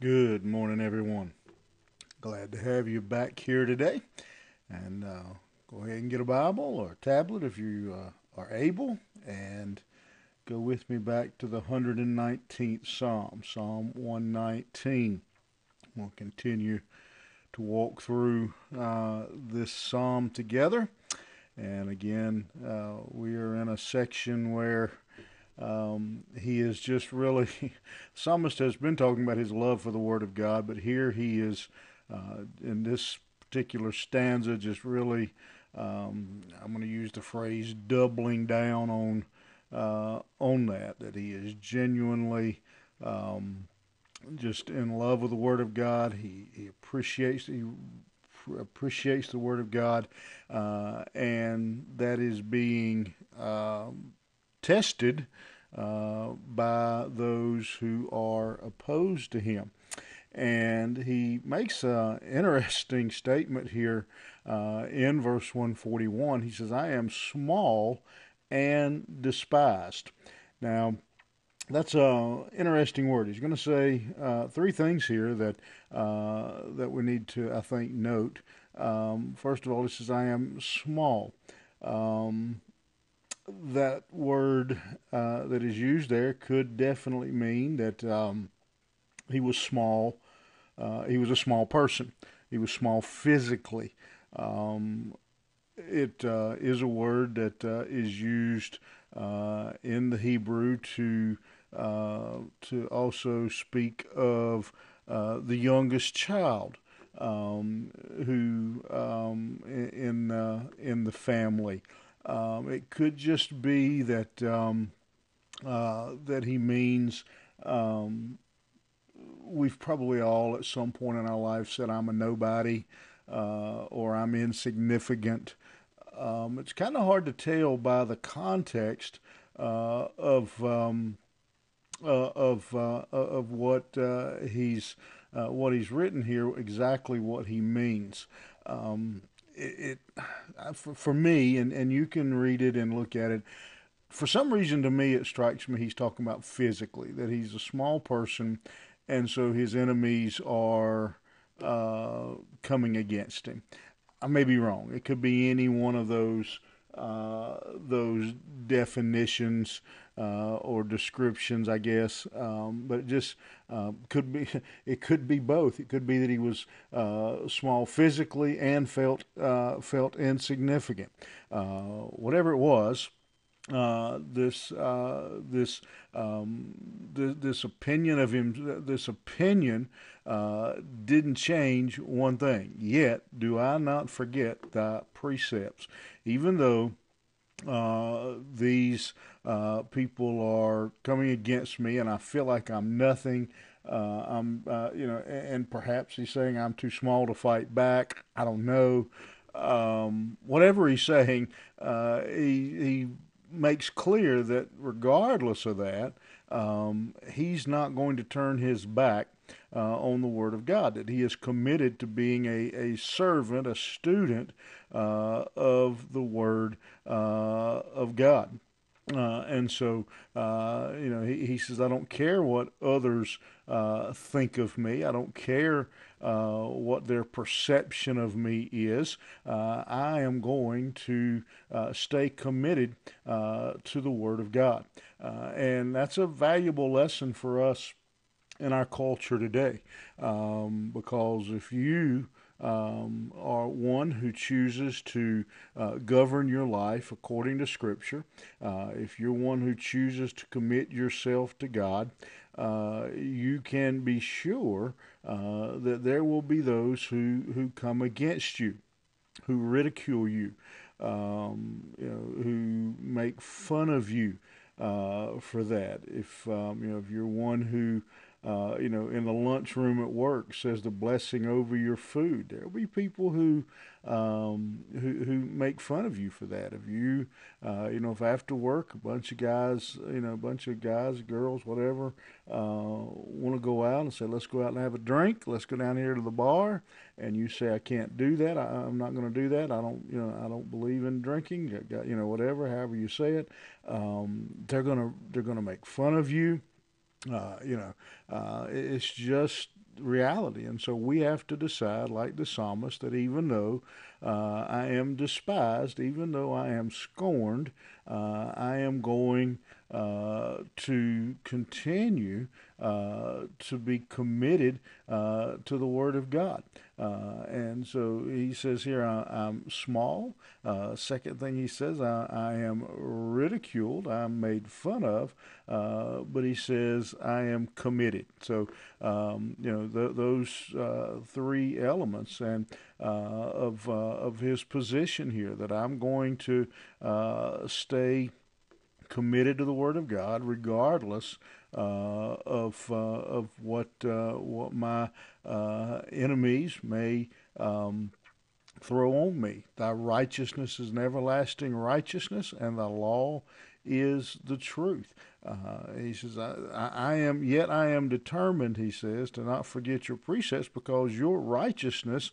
Good morning, everyone. Glad to have you back here today. And uh, go ahead and get a Bible or a tablet if you uh, are able, and go with me back to the 119th Psalm, Psalm 119. We'll continue to walk through uh, this psalm together. And again, uh, we are in a section where um, he is just really, psalmist has been talking about his love for the Word of God, but here he is uh, in this particular stanza, just really, um, I'm going to use the phrase doubling down on uh, on that, that he is genuinely um, just in love with the Word of God. He, he appreciates he appreciates the Word of God, uh, and that is being um, tested uh, by those who are opposed to him. And he makes an interesting statement here uh, in verse 141. He says, I am small and despised. Now, that's an interesting word. He's going to say uh, three things here that uh, that we need to, I think, note. Um, first of all, he says, "I am small." Um, that word uh, that is used there could definitely mean that um, he was small. Uh, he was a small person. He was small physically. Um, it uh, is a word that uh, is used uh, in the Hebrew to uh, to also speak of the youngest child um, who um, in in the family. Um, it could just be that um, uh, that he means um, we've probably all at some point in our life said I'm a nobody uh, or I'm insignificant. Um, it's kind of hard to tell by the context uh, of um, uh, of uh, of what uh, he's what he's written here exactly what he means. Um, it, it for, for me, and, and you can read it and look at it. For some reason, to me, it strikes me he's talking about physically that he's a small person, and so his enemies are uh, coming against him. I may be wrong. It could be any one of those uh, those definitions uh, or descriptions, I guess. Um, but it just uh, could be it could be both. It could be that he was uh, small physically and felt uh, felt insignificant. Whatever it was. Uh, this uh, this um, th- this opinion of him this opinion didn't change one thing. Yet do I not forget thy precepts, even though uh, these uh, people are coming against me, and I feel like I'm nothing. Uh, I'm, uh, you know, and perhaps he's saying I'm too small to fight back. I don't know. Um, whatever he's saying, uh, he he makes clear that regardless of that, um, he's not going to turn his back uh, on the Word of God, that he is committed to being a, a servant, a student uh, of the Word uh, of God. Uh, and so, uh, you know, he, he says, I don't care what others uh, think of me. I don't care uh, what their perception of me is. Uh, I am going to uh, stay committed to the Word of God. and that's a valuable lesson for us in our culture today. Um, because if you um, are one who chooses to uh, govern your life according to Scripture, uh, if you're one who chooses to commit yourself to God, uh, you can be sure uh, that there will be those who, who come against you, who ridicule you, um, you know, who make fun of you uh, for that. If um, you know, if you're one who uh, you know, in the lunchroom at work says the blessing over your food. There'll be people who um, who who make fun of you for that. If you, uh, you know, if after work a bunch of guys, you know, a bunch of guys, girls, whatever, uh, want to go out and say, let's go out and have a drink. Let's go down here to the bar, and you say, I can't do that. I, am not going to do that. I don't, you know, I don't believe in drinking. You know, whatever, however you say it, um, they're gonna they're gonna make fun of you uh, you know, uh, it's just reality. And so we have to decide, like the psalmist, that even though uh, I am despised, even though I am scorned, uh, I am going uh, to continue uh, to be committed uh, to the Word of God. Uh, and so he says here, I, am small. Uh, second thing he says, I, I, am ridiculed. I'm made fun of. But he says, I am committed. So, um, you know, the, those three elements and of, of his position here that I'm going to stay committed to the Word of God, regardless uh, of uh, of what uh, what my uh, enemies may um, throw on me. Thy righteousness is an everlasting righteousness, and thy law is the truth. Uh, he says, I, I, am, yet I am determined, he says, to not forget your precepts because your righteousness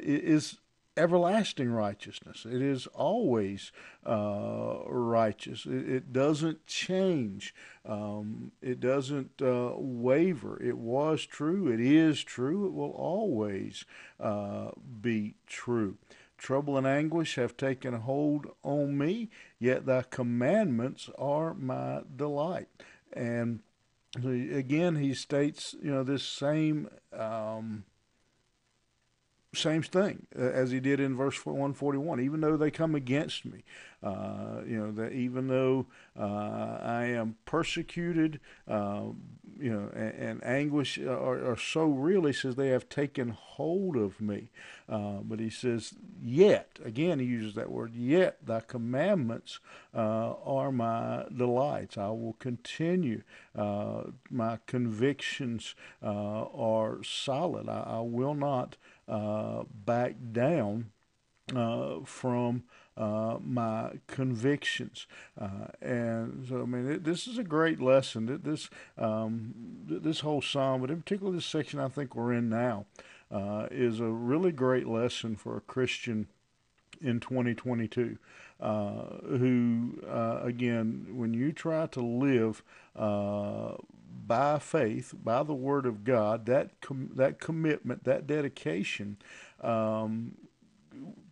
is everlasting righteousness. It is always uh, righteous. It, it, doesn't change. Um, it doesn't uh, waver. It was true. It is true. It will always uh, be true. Trouble and anguish have taken hold on me, yet thy commandments are my delight. And again, he states, you know, this same. Um, same thing uh, as he did in verse 141 even though they come against me uh, you know that even though uh, i am persecuted uh, you know and, and anguish are, are, so real he says they have taken hold of me. Uh, but he says yet again he uses that word yet thy commandments uh, are my delights. I will continue my convictions are solid. I, I will not uh, back down uh, from uh, my convictions. Uh, and so, I mean, it, this is a great lesson. This um, this whole psalm, but in particular this section I think we're in now, uh, is a really great lesson for a Christian in 2022. Uh, who, again, when you try to live by faith, by the Word of God, that com- that commitment, that dedication, um,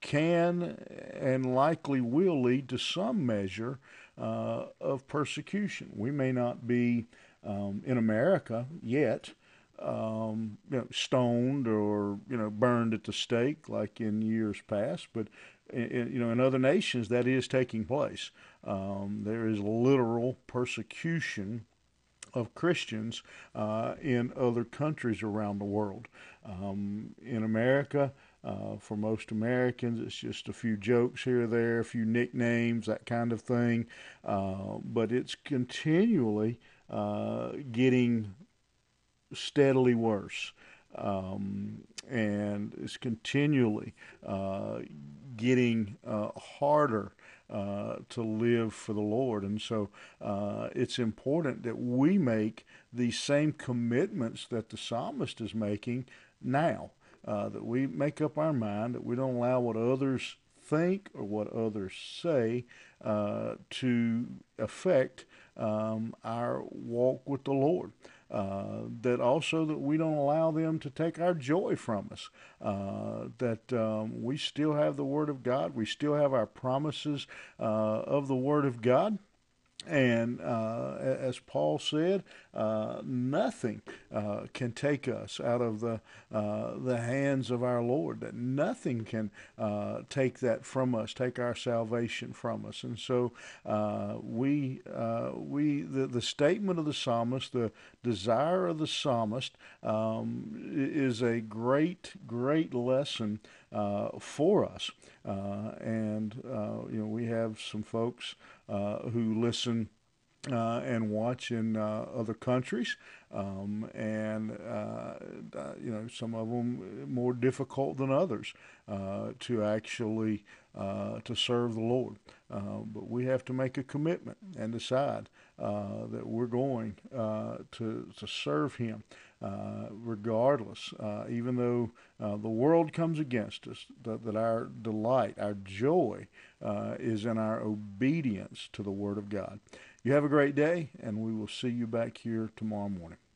can and likely will lead to some measure uh, of persecution. We may not be um, in America yet. Um, you know, stoned or you know burned at the stake like in years past, but in, you know in other nations that is taking place. Um, there is literal persecution of Christians uh, in other countries around the world. Um, in America, uh, for most Americans, it's just a few jokes here or there, a few nicknames, that kind of thing. Uh, but it's continually uh, getting steadily worse. Um, and it's continually uh, getting uh, harder uh, to live for the Lord. And so uh, it's important that we make the same commitments that the psalmist is making now. Uh, that we make up our mind, that we don't allow what others think or what others say uh, to affect um, our walk with the Lord. Uh, that also that we don't allow them to take our joy from us. Uh, that um, we still have the Word of God. We still have our promises uh, of the Word of God. And uh, as Paul said, uh, nothing uh, can take us out of the uh, the hands of our Lord. That nothing can uh, take that from us, take our salvation from us. And so uh, we we the, the statement of the psalmist, the desire of the psalmist, um, is a great great lesson Uh, for us. Uh, and uh, you know we have some folks who listen uh, and watch in uh, other countries, um, and uh, uh you know some of them more difficult than others uh, to actually uh, to serve the Lord. but we have to make a commitment and decide that we're going to to serve Him. regardless, even though the world comes against us, that, that our delight, our joy, is in our obedience to the Word of God. You have a great day, and we will see you back here tomorrow morning.